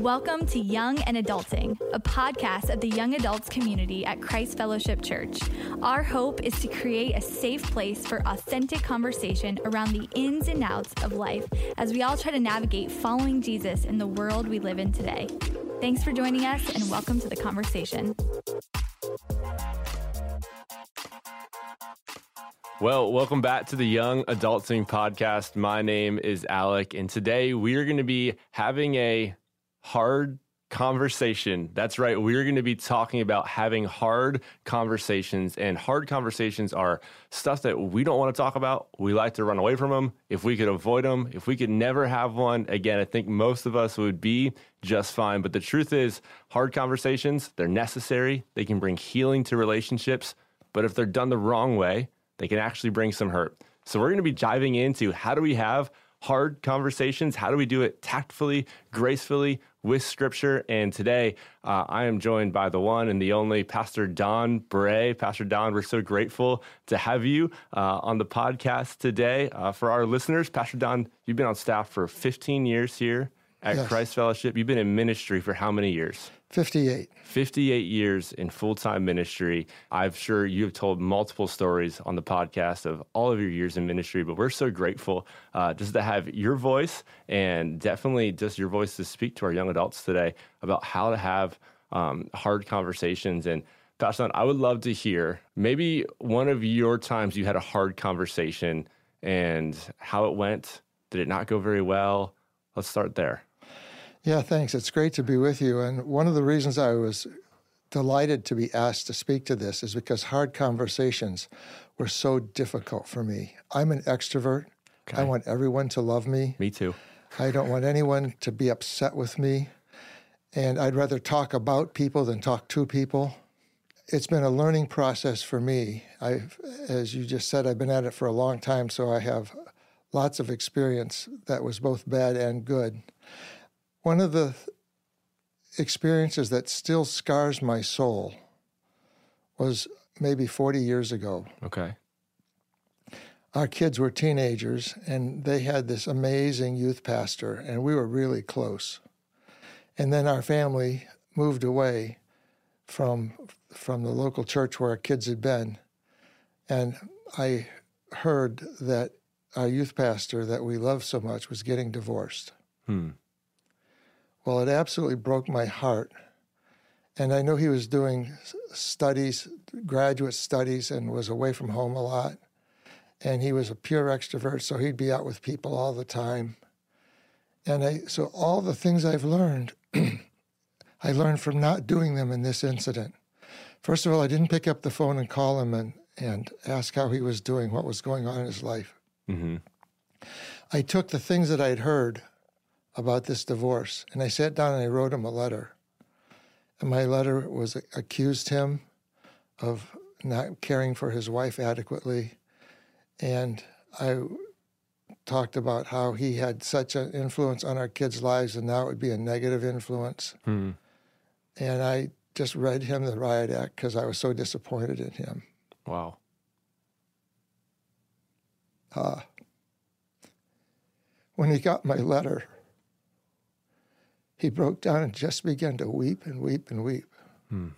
Welcome to Young and Adulting, a podcast of the young adults community at Christ Fellowship Church. Our hope is to create a safe place for authentic conversation around the ins and outs of life as we all try to navigate following Jesus in the world we live in today. Thanks for joining us and welcome to the conversation. Well, welcome back to the Young Adulting Podcast. My name is Alec, and today we are going to be having a hard conversation. That's right. We're going to be talking about having hard conversations, and hard conversations are stuff that we don't want to talk about. We like to run away from them. If we could avoid them, if we could never have one, again, I think most of us would be just fine. But the truth is, hard conversations, they're necessary. They can bring healing to relationships. But if they're done the wrong way, they can actually bring some hurt. So we're going to be diving into how do we have hard conversations? How do we do it tactfully, gracefully with scripture? And today uh, I am joined by the one and the only Pastor Don Bray. Pastor Don, we're so grateful to have you uh, on the podcast today. Uh, for our listeners, Pastor Don, you've been on staff for 15 years here at yes. Christ Fellowship. You've been in ministry for how many years? 58. 58 years in full time ministry. I'm sure you've told multiple stories on the podcast of all of your years in ministry, but we're so grateful uh, just to have your voice and definitely just your voice to speak to our young adults today about how to have um, hard conversations. And Pastor, I would love to hear maybe one of your times you had a hard conversation and how it went. Did it not go very well? Let's start there. Yeah, thanks. It's great to be with you. And one of the reasons I was delighted to be asked to speak to this is because hard conversations were so difficult for me. I'm an extrovert. Okay. I want everyone to love me. Me too. I don't want anyone to be upset with me. And I'd rather talk about people than talk to people. It's been a learning process for me. I've, as you just said, I've been at it for a long time, so I have lots of experience that was both bad and good. One of the experiences that still scars my soul was maybe 40 years ago. Okay. Our kids were teenagers and they had this amazing youth pastor, and we were really close. And then our family moved away from, from the local church where our kids had been. And I heard that our youth pastor that we loved so much was getting divorced. Hmm. Well, it absolutely broke my heart. And I know he was doing studies, graduate studies, and was away from home a lot. And he was a pure extrovert, so he'd be out with people all the time. And I, so all the things I've learned, I learned from not doing them in this incident. First of all, I didn't pick up the phone and call him and, and ask how he was doing, what was going on in his life. Mm-hmm. I took the things that I'd heard about this divorce. And I sat down and I wrote him a letter. And my letter was accused him of not caring for his wife adequately. And I talked about how he had such an influence on our kids' lives and now it would be a negative influence. Hmm. And I just read him the riot act because I was so disappointed in him. Wow. Uh, when he got my letter, he broke down and just began to weep and weep and weep. Hmm.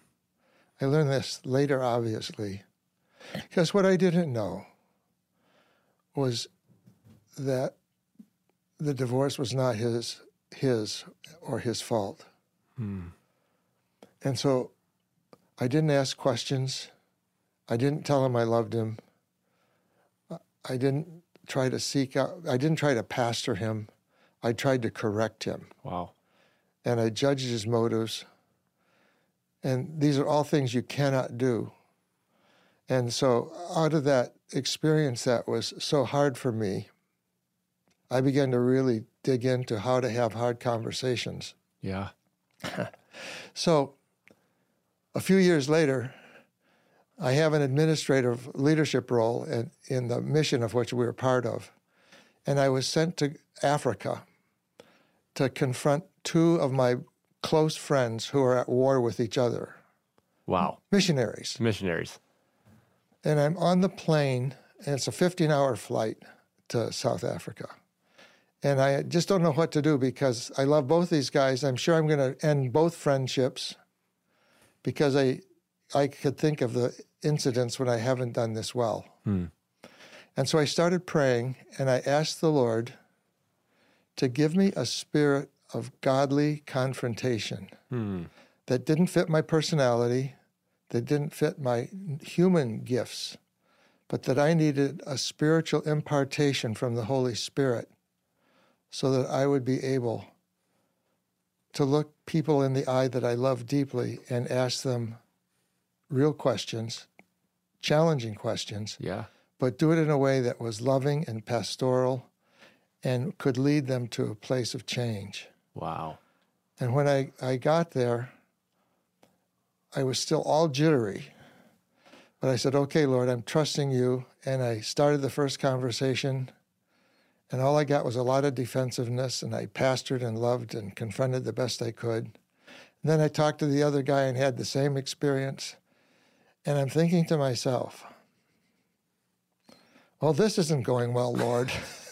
I learned this later, obviously, because what I didn't know was that the divorce was not his his or his fault. Hmm. And so I didn't ask questions. I didn't tell him I loved him. I didn't try to seek out, I didn't try to pastor him. I tried to correct him. Wow and I judged his motives. And these are all things you cannot do. And so, out of that experience that was so hard for me, I began to really dig into how to have hard conversations. Yeah. so, a few years later, I have an administrative leadership role in, in the mission of which we were part of. And I was sent to Africa to confront two of my close friends who are at war with each other. Wow. Missionaries. Missionaries. And I'm on the plane, and it's a 15 hour flight to South Africa. And I just don't know what to do because I love both these guys. I'm sure I'm going to end both friendships because I I could think of the incidents when I haven't done this well. Hmm. And so I started praying and I asked the Lord to give me a spirit of godly confrontation Hmm. that didn't fit my personality, that didn't fit my human gifts, but that I needed a spiritual impartation from the Holy Spirit so that I would be able to look people in the eye that I love deeply and ask them real questions, challenging questions, Yeah. but do it in a way that was loving and pastoral and could lead them to a place of change. Wow. And when I, I got there, I was still all jittery. But I said, okay, Lord, I'm trusting you. And I started the first conversation, and all I got was a lot of defensiveness, and I pastored and loved and confronted the best I could. And then I talked to the other guy and had the same experience. And I'm thinking to myself, well, this isn't going well, Lord.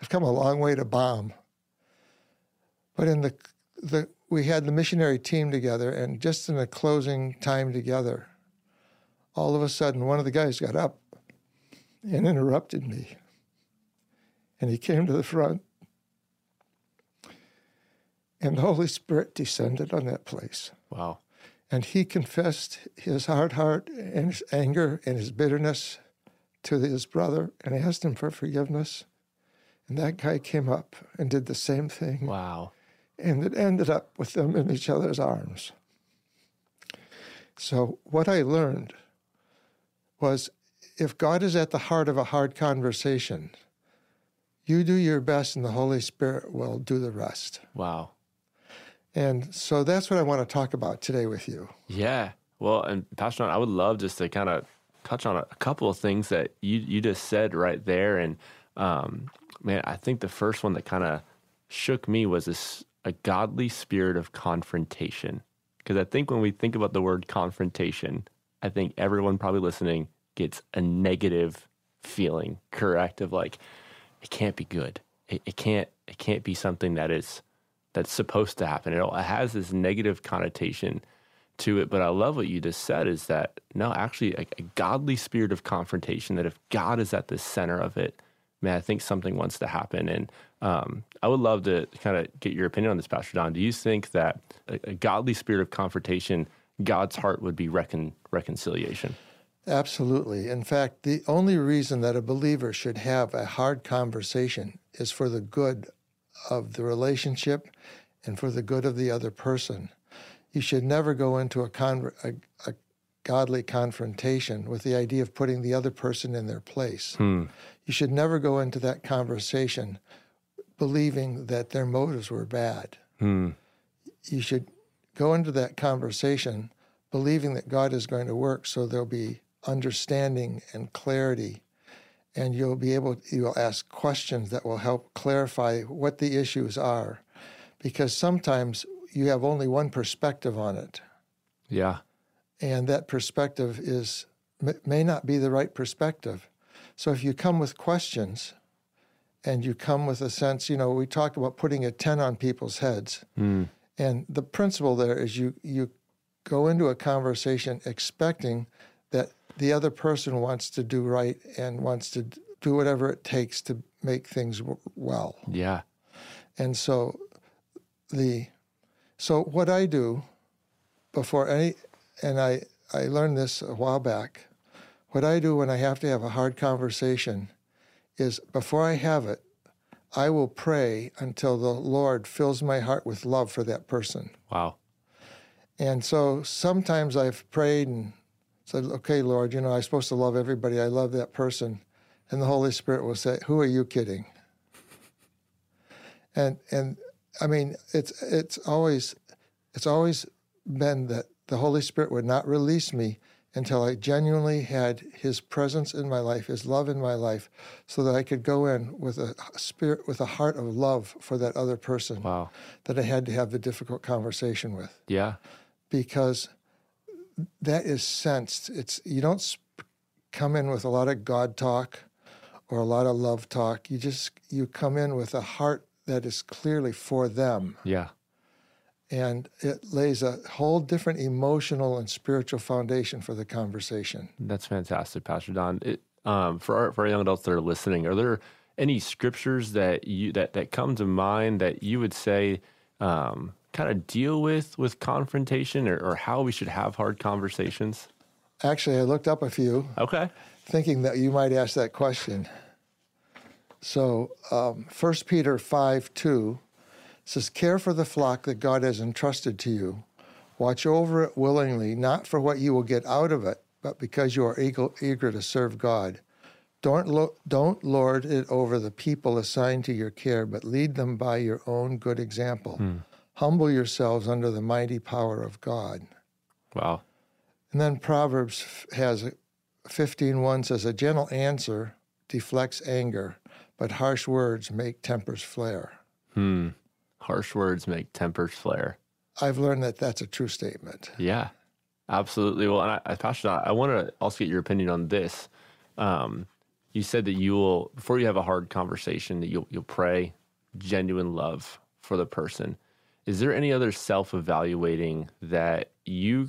I've come a long way to bomb. But in the, the we had the missionary team together, and just in the closing time together, all of a sudden one of the guys got up and interrupted me. And he came to the front, and the Holy Spirit descended on that place. Wow. And he confessed his hard heart and his anger and his bitterness to his brother and asked him for forgiveness. And that guy came up and did the same thing. Wow. And it ended up with them in each other's arms. So, what I learned was if God is at the heart of a hard conversation, you do your best and the Holy Spirit will do the rest. Wow. And so that's what I want to talk about today with you. Yeah. Well, and Pastor Don, I would love just to kind of touch on a, a couple of things that you you just said right there. And um, man, I think the first one that kind of shook me was this a godly spirit of confrontation. Because I think when we think about the word confrontation, I think everyone probably listening gets a negative feeling, correct? Of like, it can't be good. It, it can't. It can't be something that is that's supposed to happen. It, it has this negative connotation to it. But I love what you just said is that no, actually, a, a godly spirit of confrontation. That if God is at the center of it, man, I think something wants to happen. And um, I would love to kind of get your opinion on this, Pastor Don. Do you think that a, a godly spirit of confrontation, God's heart would be recon, reconciliation? Absolutely. In fact, the only reason that a believer should have a hard conversation is for the good of the relationship and for the good of the other person. You should never go into a, con- a, a godly confrontation with the idea of putting the other person in their place. Hmm. You should never go into that conversation believing that their motives were bad. Hmm. You should go into that conversation believing that God is going to work so there'll be understanding and clarity and you'll be able you'll ask questions that will help clarify what the issues are because sometimes you have only one perspective on it Yeah. and that perspective is may not be the right perspective so if you come with questions and you come with a sense you know we talked about putting a 10 on people's heads Hmm. and the principle there is you you go into a conversation expecting that the other person wants to do right and wants to do whatever it takes to make things w- well. Yeah. And so the so what I do before any and I I learned this a while back. What I do when I have to have a hard conversation is before I have it, I will pray until the Lord fills my heart with love for that person. Wow. And so sometimes I've prayed and said, okay, Lord, you know, I'm supposed to love everybody. I love that person. And the Holy Spirit will say, who are you kidding? And, and I mean, it's, it's always, it's always been that the Holy Spirit would not release me until I genuinely had his presence in my life, his love in my life, so that I could go in with a spirit, with a heart of love for that other person Wow. that I had to have the difficult conversation with Yeah. because that is sensed. It's you don't sp- come in with a lot of God talk or a lot of love talk. You just you come in with a heart that is clearly for them, Yeah. And it lays a whole different emotional and spiritual foundation for the conversation. That's fantastic, Pastor Don. It, um, for our, for our young adults that are listening, are there any scriptures that you that that come to mind that you would say um, kind of deal with with confrontation or, or how we should have hard conversations? Actually, I looked up a few, Okay. thinking that you might ask that question. So, um, 1 Peter 5 2 says, Care for the flock that God has entrusted to you. Watch over it willingly, not for what you will get out of it, but because you are eager, eager to serve God. Don't, lo- don't lord it over the people assigned to your care, but lead them by your own good example. Humble yourselves under the mighty power of God. Wow. And then Proverbs has 15:1 says a gentle answer deflects anger, but harsh words make tempers flare. Hmm. Harsh words make tempers flare. I've learned that that's a true statement. Yeah, absolutely. Well, and I, I Pastor Don, I want to also get your opinion on this. Um, you said that you will, before you have a hard conversation, that you'll you'll pray genuine love for the person. Is there any other self-evaluating that you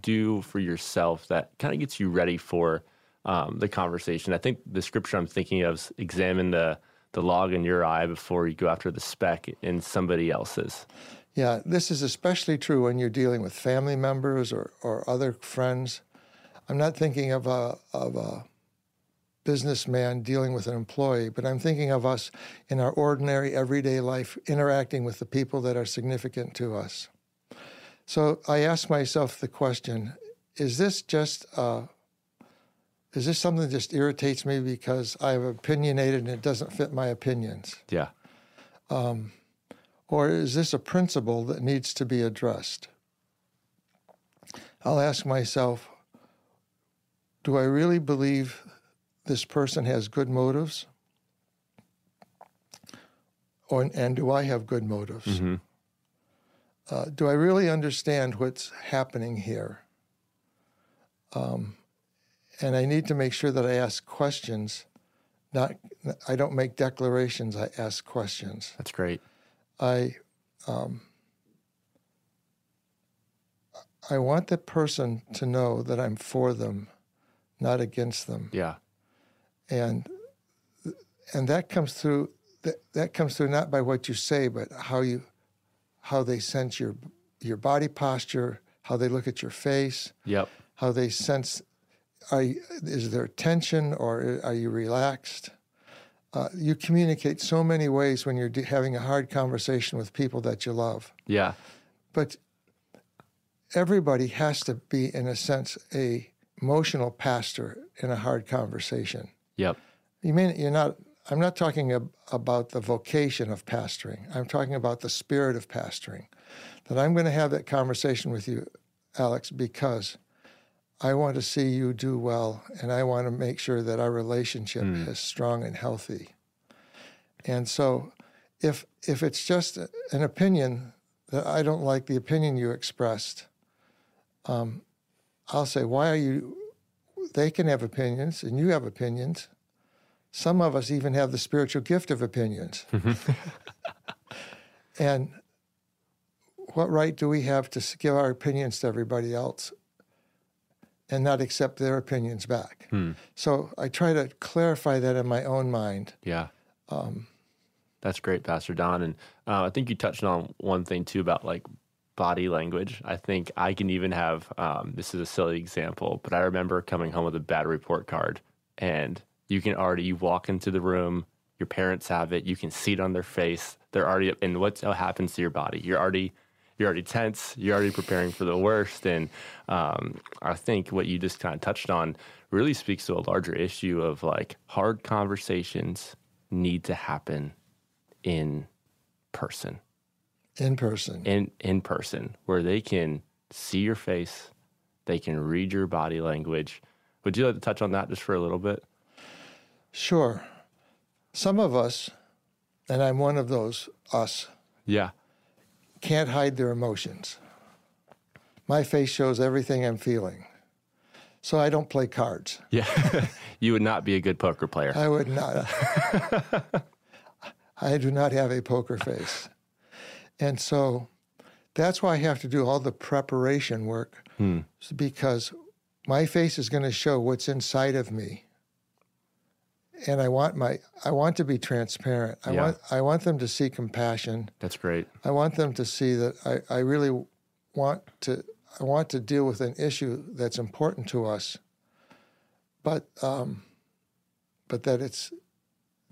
do for yourself that kind of gets you ready for um, the conversation? I think the scripture I'm thinking of is examine the the log in your eye before you go after the speck in somebody else's. Yeah, this is especially true when you're dealing with family members or, or other friends. I'm not thinking of a, of a businessman dealing with an employee, but I'm thinking of us in our ordinary everyday life interacting with the people that are significant to us. So I ask myself the question is this just uh, is this something that just irritates me because I'm opinionated and it doesn't fit my opinions? Yeah. Or is this a principle that needs to be addressed? I'll ask myself do I really believe this person has good motives? Or, and do I have good motives? hmm Uh, do I really understand what's happening here? Um, and I need to make sure that I ask questions. Not, I don't make declarations. I ask questions. That's great. I um, I want the person to know that I'm for them, not against them, Yeah. and and that comes through that, that comes through not by what you say, but how you how they sense your your body posture, how they look at your face, Yep. how they sense are you, is there tension or are you relaxed? Uh, you communicate so many ways when you're having a hard conversation with people that you love. Yeah. but everybody has to be in a sense a emotional pastor in a hard conversation Yep. you mean you're not i'm not talking ab- about the vocation of pastoring i'm talking about the spirit of pastoring that i'm going to have that conversation with you alex because i want to see you do well and i want to make sure that our relationship is strong and healthy. And so if if it's just an opinion that i don't like the opinion you expressed um, i'll say why are you they can have opinions and you have opinions. Some of us even have the spiritual gift of opinions. and what right do we have to give our opinions to everybody else and not accept their opinions back? Hmm. So I try to clarify that in my own mind. Yeah. That's great, Pastor Don. And uh, I think you touched on one thing too about like body language. I think I can even have um, this is a silly example, but I remember coming home with a bad report card, and you can already you walk into the room, your parents have it, you can see it on their face. They're already, and what happens to your body? You're already you're already tense. You're already preparing for the worst. And um, I think what you just kind of touched on really speaks to a larger issue of like hard conversations need to happen in person, In person. in in person, where they can see your face, they can read your body language. Would you like to touch on that just for a little bit? Sure. Some of us, and I'm one of those, us, Yeah. Can't hide their emotions. My face shows everything I'm feeling. So I don't play cards. Yeah. you would not be a good poker player. I would not. I do not have a poker face. And so that's why I have to do all the preparation work Hmm. because my face is going to show what's inside of me. And I want my I want to be transparent. I Yeah. want I want them to see compassion. That's great. I want them to see that I, I really want to I want to deal with an issue that's important to us, but um, but that it's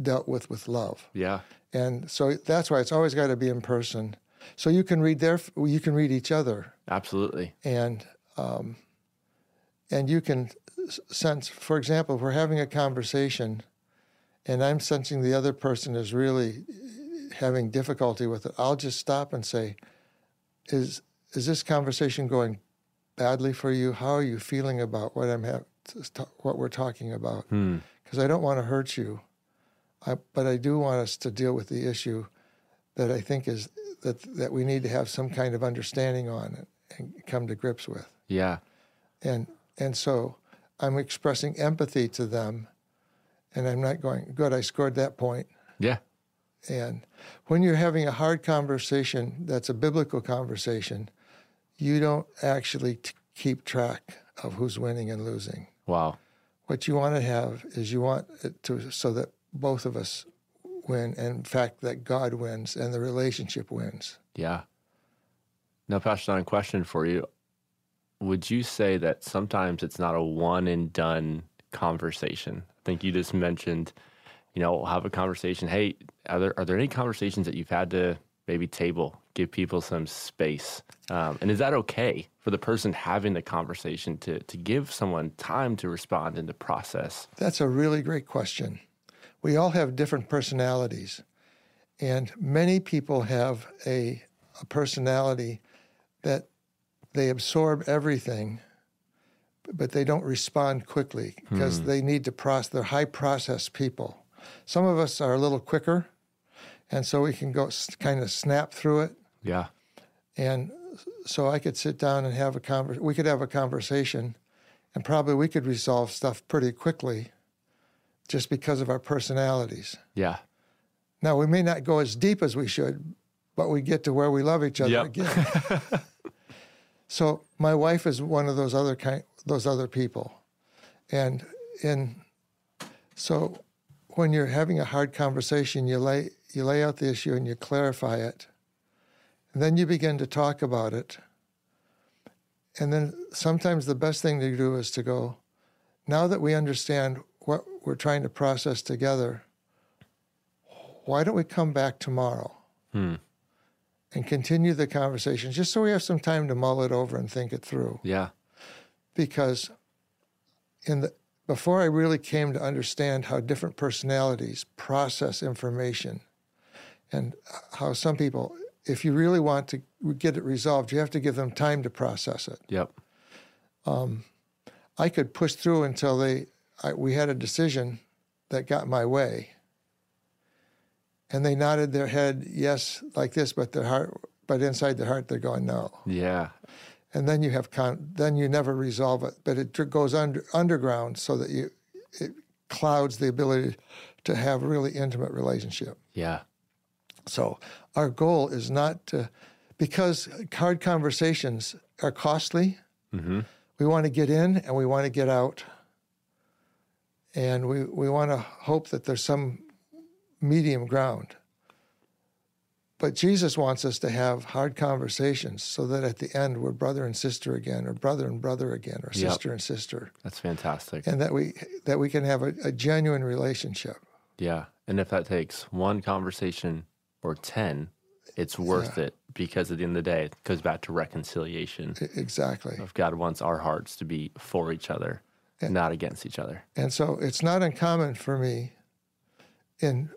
dealt with with love. Yeah. And so that's why it's always got to be in person, so you can read their you can read each other, Absolutely. and um, and you can sense. For example, if we're having a conversation, and I'm sensing the other person is really having difficulty with it, I'll just stop and say, "Is is this conversation going badly for you? How are you feeling about what I'm have, what we're talking about? Hmm. Because I don't want to hurt you, I, but I do want us to deal with the issue that I think is that that we need to have some kind of understanding on and, and come to grips with." Yeah. and and so I'm expressing empathy to them, and I'm not going, "Good, I scored that point." Yeah. And when you're having a hard conversation, that's a biblical conversation, you don't actually t- keep track of who's winning and losing. Wow. What you want to have is you want it to so that both of us win, and in fact that God wins and the relationship wins. Yeah. Now, Pastor Don, question for you. Would you say that sometimes it's not a one and done conversation? I think you just mentioned, you know, have a conversation. Hey, are there are there any conversations that you've had to maybe table, give people some space? Um, and is that okay for the person having the conversation to to give someone time to respond and to process? That's a really great question. We all have different personalities, and many people have a, a personality that they absorb everything, but they don't respond quickly because hmm. they need to process. They're high process people. Some of us are a little quicker, and so we can go kind of snap through it. Yeah. And so I could sit down and have a conver- we could have a conversation and probably we could resolve stuff pretty quickly just because of our personalities. Yeah. Now we may not go as deep as we should, but we get to where we love each other Yep. again. so my wife is one of those other kind those other people. And in so when you're having a hard conversation, you lay you lay out the issue and you clarify it. And then you begin to talk about it. And then sometimes the best thing to do is to go, now that we understand what we're trying to process together, why don't we come back tomorrow Hmm. and continue the conversation just so we have some time to mull it over and think it through? Yeah. Because in the before I really came to understand how different personalities process information and how some people, if you really want to get it resolved, you have to give them time to process it. Yep. Um, I could push through until they I, we had a decision that got my way, and they nodded their head yes like this, but their heart, but inside their heart they're going no. Yeah. And then you have con, then you never resolve it, but it goes under underground so that you it clouds the ability to have really intimate relationship. Yeah. So our goal is not to, because hard conversations are costly. Mm-hmm. We want to get in and we want to get out. And we, we want to hope that there's some medium ground. But Jesus wants us to have hard conversations so that at the end we're brother and sister again, or brother and brother again, or Yep. sister and sister, That's fantastic. and that we that we can have a, a genuine relationship. Yeah. And if that takes one conversation or 10, it's worth it because at the end of the day, it goes back to reconciliation. Exactly. Of God wants our hearts to be for each other, and, not against each other. And so it's not uncommon for me in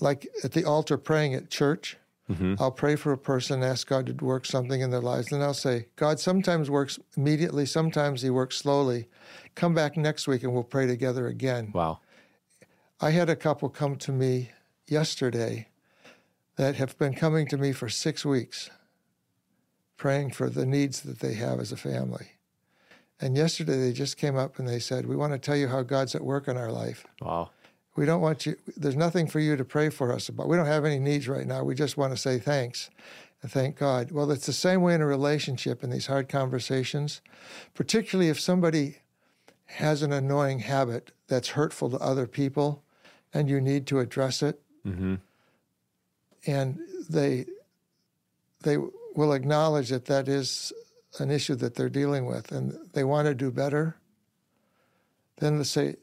like at the altar praying at church, mm-hmm. I'll pray for a person, ask God to work something in their lives, and I'll say, God sometimes works immediately, sometimes he works slowly. Come back next week and we'll pray together again. Wow. I had a couple come to me yesterday that have been coming to me for six weeks, praying for the needs that they have as a family. And yesterday they just came up and they said, We want to tell you how God's at work in our life. Wow. We don't want you, there's nothing for you to pray for us about. We don't have any needs right now. We just want to say thanks and thank God. Well, it's the same way in a relationship in these hard conversations, particularly if somebody has an annoying habit that's hurtful to other people and you need to address it. Mm-hmm. And they, they will acknowledge that that is an issue that they're dealing with and they want to do better. Then they say,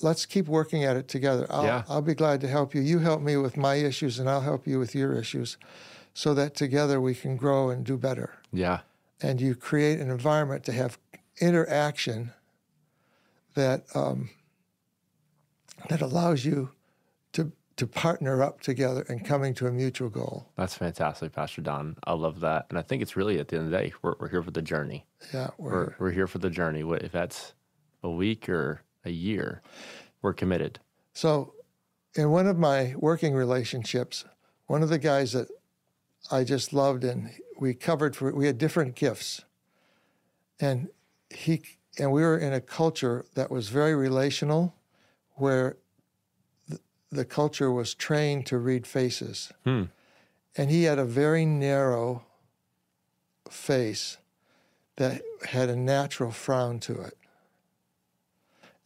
let's keep working at it together. I'll, Yeah. I'll be glad to help you. You help me with my issues, and I'll help you with your issues so that together we can grow and do better. Yeah. And you create an environment to have interaction that, um, that allows you to, to partner up together and coming to a mutual goal. That's fantastic, Pastor Don. I love that. And I think it's really at the end of the day, we're, we're here for the journey. Yeah, we're, We're, we're here for the journey. What- If that's a week or a year, we're committed. So, in one of my working relationships, one of the guys that I just loved and we covered for we had different gifts, and he and we were in a culture that was very relational, where the, the culture was trained to read faces, Hmm. and he had a very narrow face that had a natural frown to it.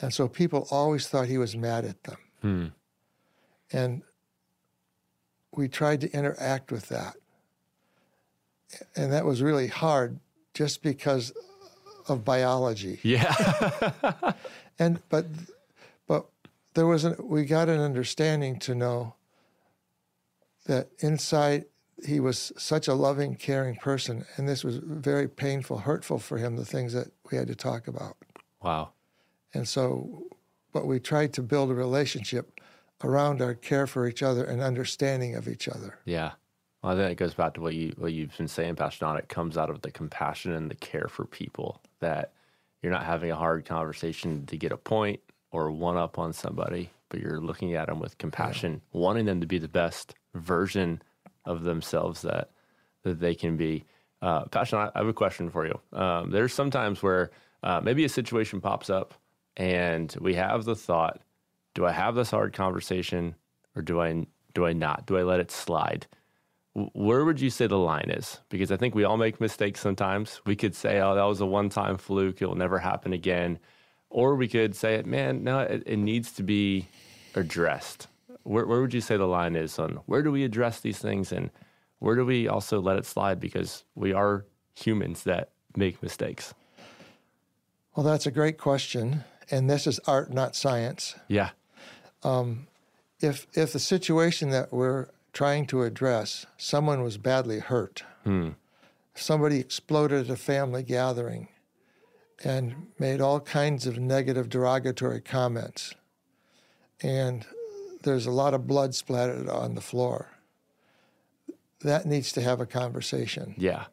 And so people always thought he was mad at them. Hmm. And we tried to interact with that. And that was really hard just because of biology. Yeah. And but but there was an we got an understanding to know that inside he was such a loving, caring person, and this was very painful, hurtful for him, the things that we had to talk about. wow. And so, but we tried to build a relationship around our care for each other and understanding of each other. Yeah. Well, I think it goes back to what you what you've been saying, Pastor Don. It comes out of the compassion and the care for people that you're not having a hard conversation to get a point or one up on somebody, but you're looking at them with compassion, wanting them to be the best version of themselves that that they can be. Uh, Pastor, Don, I have a question for you. Um, there's sometimes where uh, maybe a situation pops up, and we have the thought, "Do I have this hard conversation, or do I do I not? Do I let it slide?" Where would you say the line is? Because I think we all make mistakes sometimes. We could say, oh, that was a one time fluke, it'll never happen again. Or we could say, man, no, it, it needs to be addressed. Where, where would you say the line is on where do we address these things and where do we also let it slide because we are humans that make mistakes? Well, that's a great question. And this is art, not science. Yeah. Um, if, if the situation that we're trying to address, someone was badly hurt, hmm. somebody exploded at a family gathering and made all kinds of negative, derogatory comments, and there's a lot of blood splattered on the floor, that needs to have a conversation. Yeah.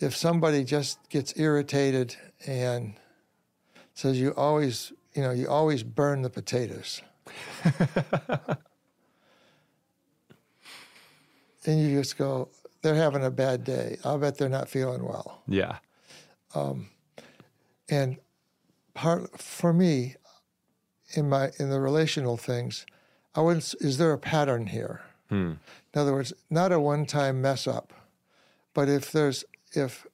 if somebody just gets irritated and says you always you know you always burn the potatoes and you just go they're having a bad day i'll bet they're not feeling well Yeah. and part for me in my in the relational things i wouldn't is there a pattern here Hmm. in other words not a one-time mess up but if there's if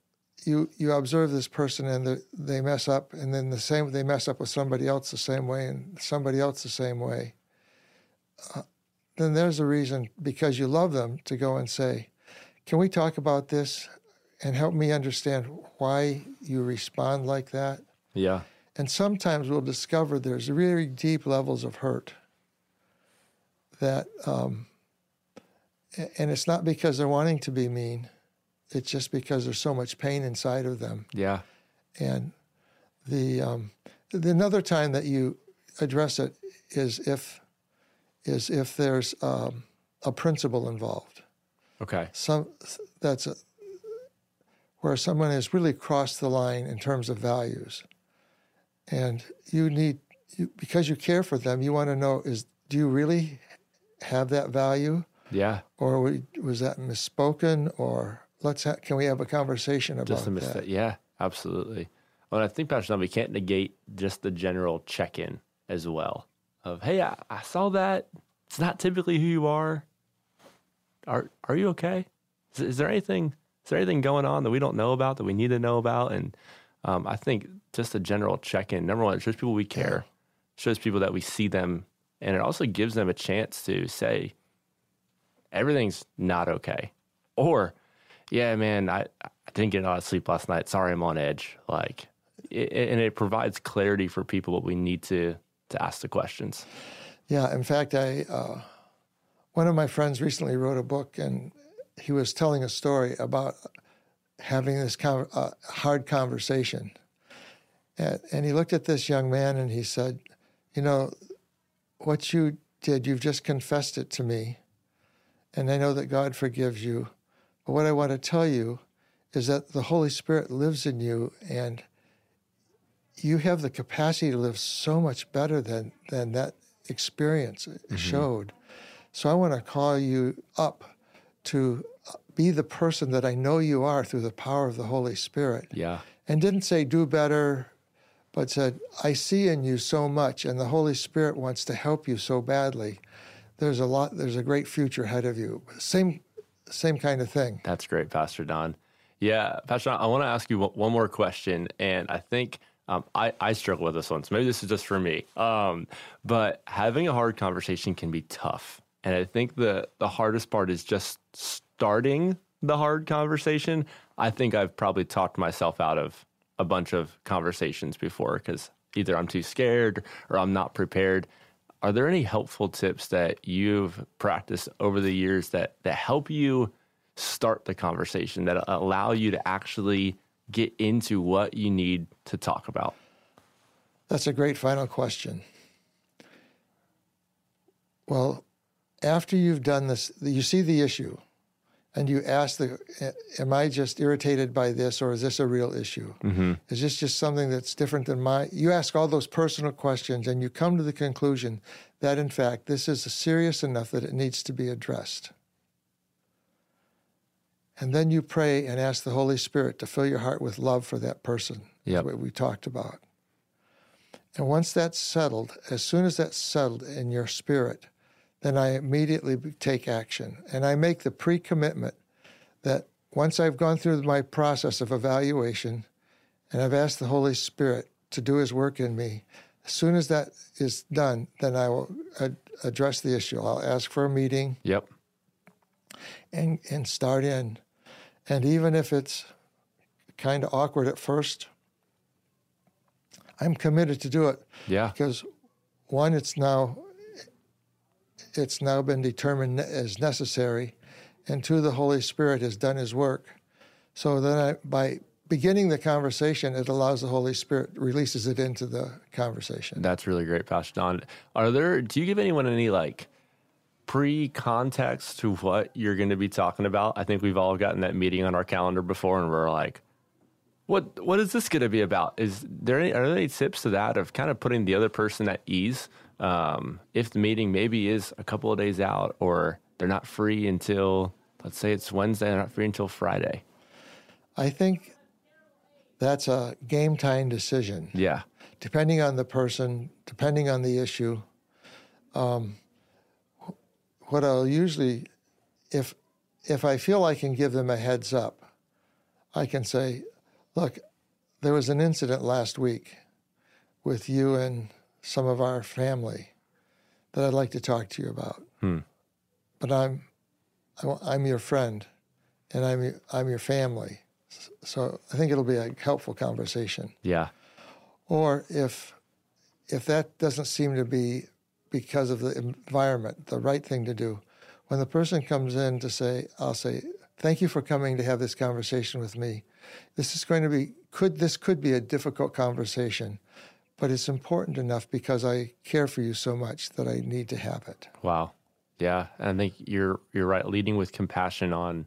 you you observe this person and the, they mess up and then the same they mess up with somebody else the same way and somebody else the same way. Uh, then there's a reason because you love them to go and say can we talk about this and help me understand why you respond like that? Yeah. and sometimes we'll discover there's really deep levels of hurt that, um, and it's not because they're wanting to be mean, it's just because there's so much pain inside of them. Yeah. And the, um, the another time that you address it is if is if there's um, a principle involved. Okay. Some that's a, where someone has really crossed the line in terms of values, and you need you, because you care for them. You want to know is do you really have that value, Yeah. or was that misspoken, or let's ha- can we have a conversation about Just a that? Yeah, absolutely. Well, I think, Pastor Don, we can't negate just the general check in as well of, hey, I, I saw that. It's not typically who you are. Are are you okay? Is, is there anything is there anything going on that we don't know about that we need to know about? And um, I think just a general check in. Number one, it shows people we care, shows people that we see them, and it also gives them a chance to say everything's not okay, or yeah, man, I, I didn't get a lot of sleep last night. Sorry, I'm on edge. Like, it, and it provides clarity for people what we need to to ask the questions. Yeah, in fact, I uh, one of my friends recently wrote a book, and he was telling a story about having this con- uh, hard conversation. And, and he looked at this young man and he said, You know, what you did, you've just confessed it to me. And I know that God forgives you. But what I want to tell you is that the Holy Spirit lives in you and you have the capacity to live so much better than, than that experience mm-hmm. showed. So I want to call you up to be the person that I know you are through the power of the Holy Spirit. Yeah. And didn't say do better, but said, I see in you so much, and the Holy Spirit wants to help you so badly. There's a lot, there's a great future ahead of you. Same, same kind of thing. That's great, Pastor Don. Yeah, Pastor Don, I want to ask you one more question. And I think um, I, I struggle with this one. So maybe this is just for me. Um, but having a hard conversation can be tough. And I think the, the hardest part is just starting the hard conversation. I think I've probably talked myself out of a bunch of conversations before because either I'm too scared or I'm not prepared. Are there any helpful tips that you've practiced over the years that, that help you start the conversation, that allow you to actually get into what you need to talk about? That's a great final question. Well, after you've done this, you see the issue and you ask the am i just irritated by this or is this a real issue mm-hmm. is this just something that's different than my you ask all those personal questions and you come to the conclusion that in fact this is serious enough that it needs to be addressed and then you pray and ask the holy spirit to fill your heart with love for that person yep. what we talked about and once that's settled as soon as that's settled in your spirit then I immediately take action. And I make the pre commitment that once I've gone through my process of evaluation and I've asked the Holy Spirit to do his work in me, as soon as that is done, then I will ad- address the issue. I'll ask for a meeting. Yep. And, and start in. And even if it's kind of awkward at first, I'm committed to do it. Yeah. Because one, it's now it's now been determined as necessary, and two, the Holy Spirit has done His work. So then, I, by beginning the conversation, it allows the Holy Spirit releases it into the conversation. That's really great, Pastor Don. Are there? Do you give anyone any like? pre-context to what you're going to be talking about. I think we've all gotten that meeting on our calendar before, and we're like, "What? What is this going to be about?" Is there any, are there any tips to that of kind of putting the other person at ease um, if the meeting maybe is a couple of days out or they're not free until, let's say it's Wednesday, they're not free until Friday? I think that's a game time decision. Yeah. Depending on the person, depending on the issue. Um, what I'll usually, if if I feel I can give them a heads up, I can say, look, there was an incident last week with you and some of our family that I'd like to talk to you about. Hmm. But I'm I'm your friend, and I'm I'm your family, so I think it'll be a helpful conversation. Yeah. Or if if that doesn't seem to be because of the environment, the right thing to do, when the person comes in to say, I'll say, "Thank you for coming to have this conversation with me. This is going to be could this could be a difficult conversation." But it's important enough because I care for you so much that I need to have it. Wow. Yeah, I think you're you're right. Leading with compassion on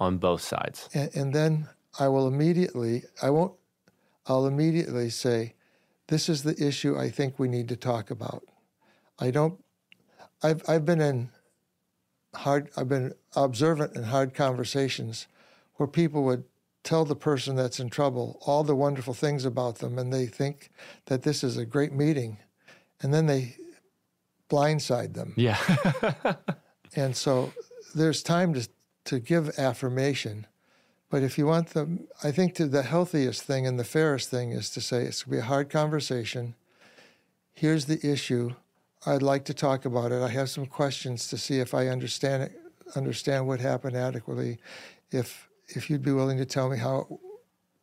on both sides, and, and then I will immediately I won't I'll immediately say, "This is the issue I think we need to talk about." I don't. I've I've been in hard. I've been observant in hard conversations where people would tell the person that's in trouble all the wonderful things about them, and they think that this is a great meeting, and then they blindside them. Yeah. and so there's time to to give affirmation. But if you want the, I think to the healthiest thing and the fairest thing is to say it's going to be a hard conversation. Here's the issue. I'd like to talk about it. I have some questions to see if I understand it, understand what happened adequately. If if you'd be willing to tell me how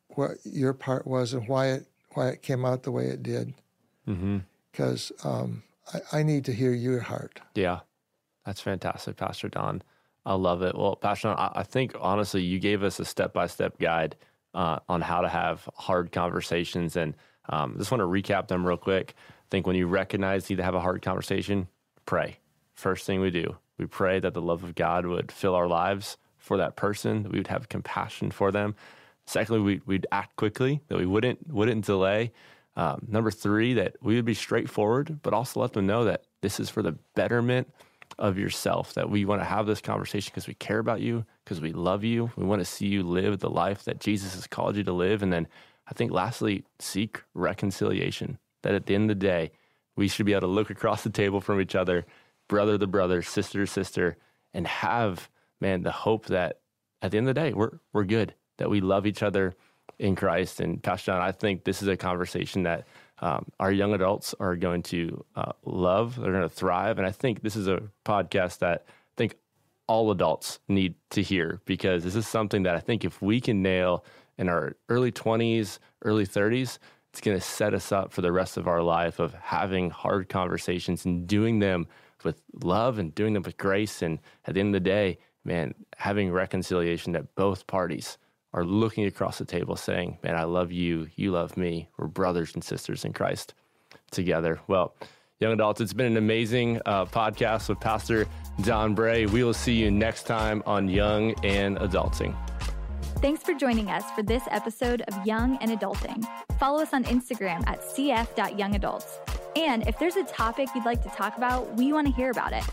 what your part was and why it why it came out the way it did, because mm-hmm. um, I, I need to hear your heart. Yeah, that's fantastic, Pastor Don. I love it. Well, Pastor Don, I, I think honestly, you gave us a step by step guide uh, on how to have hard conversations, and um, just want to recap them real quick. I think when you recognize you need to have a hard conversation, pray. First thing we do, we pray that the love of God would fill our lives for that person, that we would have compassion for them. Secondly, we, we'd act quickly, that we wouldn't wouldn't delay. Um, number three, that we would be straightforward, but also let them know that this is for the betterment of yourself. That we want to have this conversation because we care about you, because we love you. We want to see you live the life that Jesus has called you to live. And then I think lastly, seek reconciliation. That at the end of the day, we should be able to look across the table from each other, brother to brother, sister to sister, and have man, the hope that at the end of the day, we're, we're good, that we love each other in Christ. And Pastor Don, I think this is a conversation that um, our young adults are going to uh, love, they're going to thrive. And I think this is a podcast that I think all adults need to hear because this is something that I think if we can nail in our early 20s, early 30s, it's going to set us up for the rest of our life of having hard conversations and doing them with love and doing them with grace. And at the end of the day, man, having reconciliation that both parties are looking across the table saying, man, I love you, you love me. We're brothers and sisters in Christ together. Well, young adults, it's been an amazing uh, podcast with Pastor Don Bray. We will see you next time on Young and Adulting. Thanks for joining us for this episode of Young and Adulting. Follow us on Instagram at cf.youngadults. And if there's a topic you'd like to talk about, we want to hear about it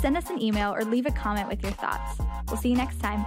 send us an email or leave a comment with your thoughts. We'll see you next time.